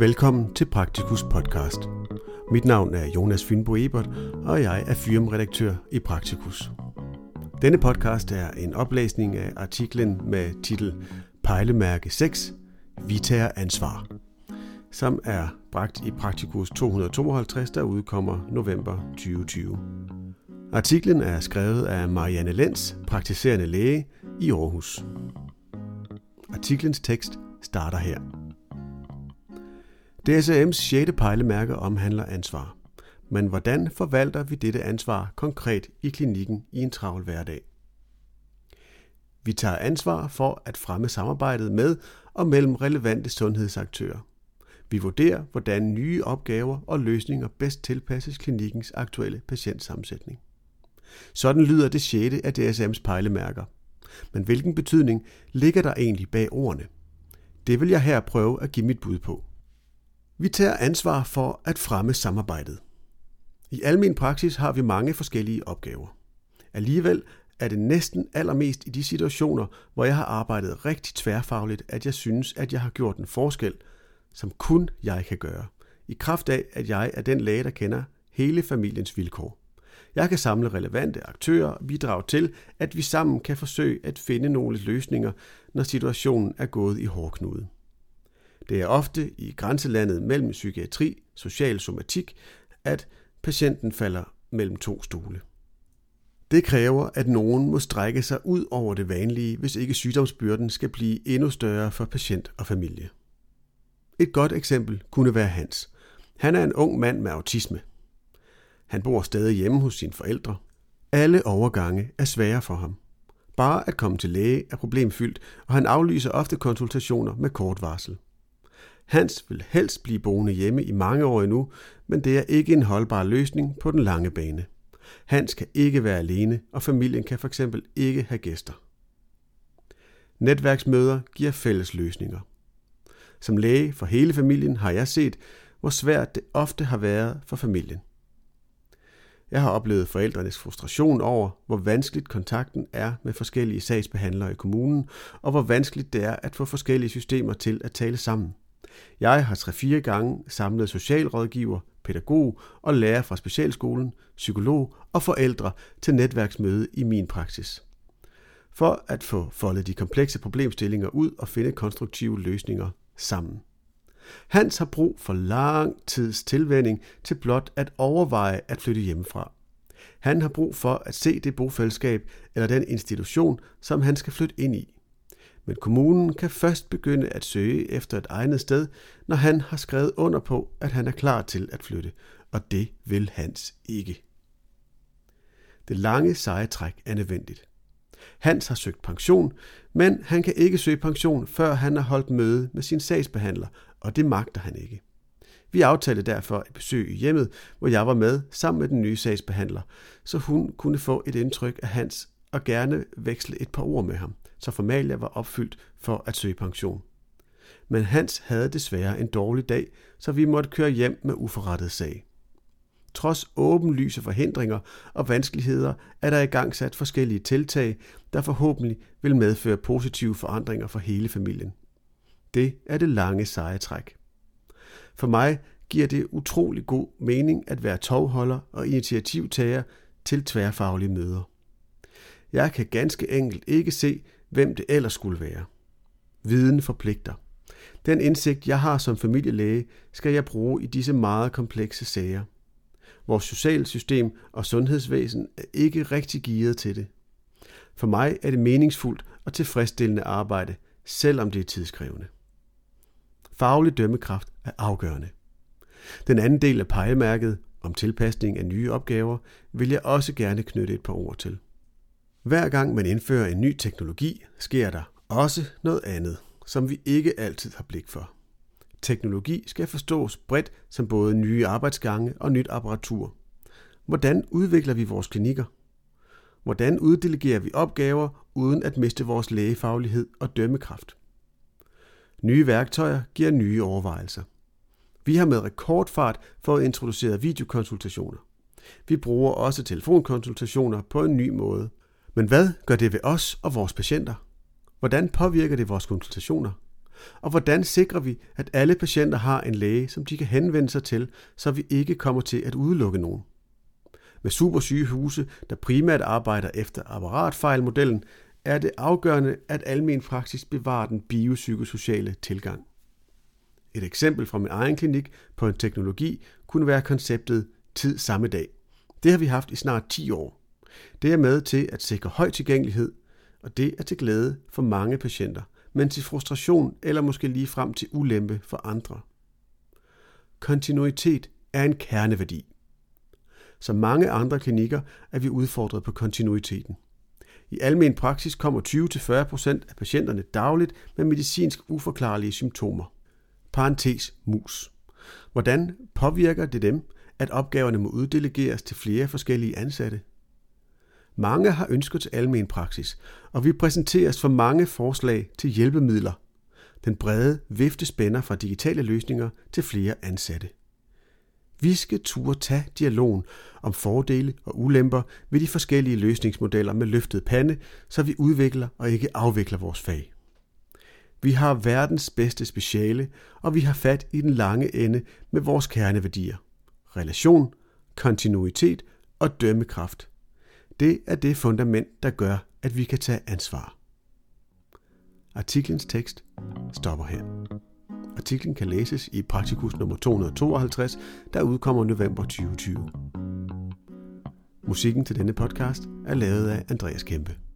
Velkommen til Praktikus podcast. Mit navn er Jonas Fynbo Ebert, og jeg er firmaredaktør i Praktikus. Denne podcast er en oplæsning af artiklen med titel Pejlemærke 6. Vi tager ansvar, som er bragt i Praktikus 252, der udkommer november 2020. Artiklen er skrevet af Marianne Lenz, praktiserende læge i Aarhus. Artiklens tekst starter her. DSM's 6. pejlemærke omhandler ansvar. Men hvordan forvalter vi dette ansvar konkret i klinikken i en travl hverdag? Vi tager ansvar for at fremme samarbejdet med og mellem relevante sundhedsaktører. Vi vurderer, hvordan nye opgaver og løsninger bedst tilpasses klinikkens aktuelle patientsammensætning. Sådan lyder det 6. af DSM's pejlemærker. Men hvilken betydning ligger der egentlig bag ordene? Det vil jeg her prøve at give mit bud på. Vi tager ansvar for at fremme samarbejdet. I almen praksis har vi mange forskellige opgaver. Alligevel er det næsten allermest i de situationer, hvor jeg har arbejdet rigtig tværfagligt, at jeg synes, at jeg har gjort en forskel, som kun jeg kan gøre, i kraft af, at jeg er den læge, der kender hele familiens vilkår. Jeg kan samle relevante aktører og bidrage til, at vi sammen kan forsøge at finde nogle løsninger, når situationen er gået i hårdknude. Det er ofte i grænselandet mellem psykiatri, social somatik, at patienten falder mellem to stole. Det kræver, at nogen må strække sig ud over det vanlige, hvis ikke sygdomsbyrden skal blive endnu større for patient og familie. Et godt eksempel kunne være Hans. Han er en ung mand med autisme. Han bor stadig hjemme hos sine forældre. Alle overgange er svære for ham. Bare at komme til læge er problemfyldt, og han aflyser ofte konsultationer med kort varsel. Hans vil helst blive boende hjemme i mange år endnu, men det er ikke en holdbar løsning på den lange bane. Hans kan ikke være alene, og familien kan fx ikke have gæster. Netværksmøder giver fælles løsninger. Som læge for hele familien har jeg set, hvor svært det ofte har været for familien. Jeg har oplevet forældrenes frustration over, hvor vanskeligt kontakten er med forskellige sagsbehandlere i kommunen, og hvor vanskeligt det er at få forskellige systemer til at tale sammen. Jeg har tre-fire gange samlet socialrådgiver, pædagog og lærer fra specialskolen, psykolog og forældre til netværksmøde i min praksis. For at få foldet de komplekse problemstillinger ud og finde konstruktive løsninger sammen. Hans har brug for lang tids tilvænding til blot at overveje at flytte hjemmefra. Han har brug for at se det bofællesskab eller den institution, som han skal flytte ind i. Men kommunen kan først begynde at søge efter et egnet sted, når han har skrevet under på, at han er klar til at flytte, og det vil Hans ikke. Det lange seje træk er nødvendigt. Hans har søgt pension, men han kan ikke søge pension, før han har holdt møde med sin sagsbehandler, og det magter han ikke. Vi aftalte derfor et besøg i hjemmet, hvor jeg var med sammen med den nye sagsbehandler, så hun kunne få et indtryk af Hans og gerne veksle et par ord med ham så formalia var opfyldt for at søge pension. Men Hans havde desværre en dårlig dag, så vi måtte køre hjem med uforrettet sag. Trods åbenlyse forhindringer og vanskeligheder er der i gang sat forskellige tiltag, der forhåbentlig vil medføre positive forandringer for hele familien. Det er det lange seje træk. For mig giver det utrolig god mening at være tovholder og initiativtager til tværfaglige møder. Jeg kan ganske enkelt ikke se, hvem det ellers skulle være. Viden forpligter. Den indsigt, jeg har som familielæge, skal jeg bruge i disse meget komplekse sager. Vores socialsystem og sundhedsvæsen er ikke rigtig gearet til det. For mig er det meningsfuldt og tilfredsstillende arbejde, selvom det er tidskrævende. Faglig dømmekraft er afgørende. Den anden del af pejlemærket om tilpasning af nye opgaver vil jeg også gerne knytte et par ord til. Hver gang man indfører en ny teknologi, sker der også noget andet, som vi ikke altid har blik for. Teknologi skal forstås bredt som både nye arbejdsgange og nyt apparatur. Hvordan udvikler vi vores klinikker? Hvordan uddelegerer vi opgaver uden at miste vores lægefaglighed og dømmekraft? Nye værktøjer giver nye overvejelser. Vi har med rekordfart fået introduceret videokonsultationer. Vi bruger også telefonkonsultationer på en ny måde. Men hvad gør det ved os og vores patienter? Hvordan påvirker det vores konsultationer? Og hvordan sikrer vi, at alle patienter har en læge, som de kan henvende sig til, så vi ikke kommer til at udelukke nogen? Med supersygehuse, der primært arbejder efter apparatfejlmodellen, er det afgørende, at almen praksis bevarer den biopsykosociale tilgang. Et eksempel fra min egen klinik på en teknologi kunne være konceptet tid samme dag. Det har vi haft i snart 10 år. Det er med til at sikre høj tilgængelighed, og det er til glæde for mange patienter, men til frustration eller måske lige frem til ulempe for andre. Kontinuitet er en kerneværdi. Som mange andre klinikker er vi udfordret på kontinuiteten. I almen praksis kommer 20-40% af patienterne dagligt med medicinsk uforklarlige symptomer. Parentes mus. Hvordan påvirker det dem, at opgaverne må uddelegeres til flere forskellige ansatte? Mange har ønsket til almen praksis, og vi præsenteres for mange forslag til hjælpemidler. Den brede vifte spænder fra digitale løsninger til flere ansatte. Vi skal turde tage dialogen om fordele og ulemper ved de forskellige løsningsmodeller med løftet pande, så vi udvikler og ikke afvikler vores fag. Vi har verdens bedste speciale, og vi har fat i den lange ende med vores kerneværdier. Relation, kontinuitet og dømmekraft. Det er det fundament, der gør, at vi kan tage ansvar. Artiklens tekst stopper her. Artiklen kan læses i Praktikus nummer 252, der udkommer november 2020. Musikken til denne podcast er lavet af Andreas Kæmpe.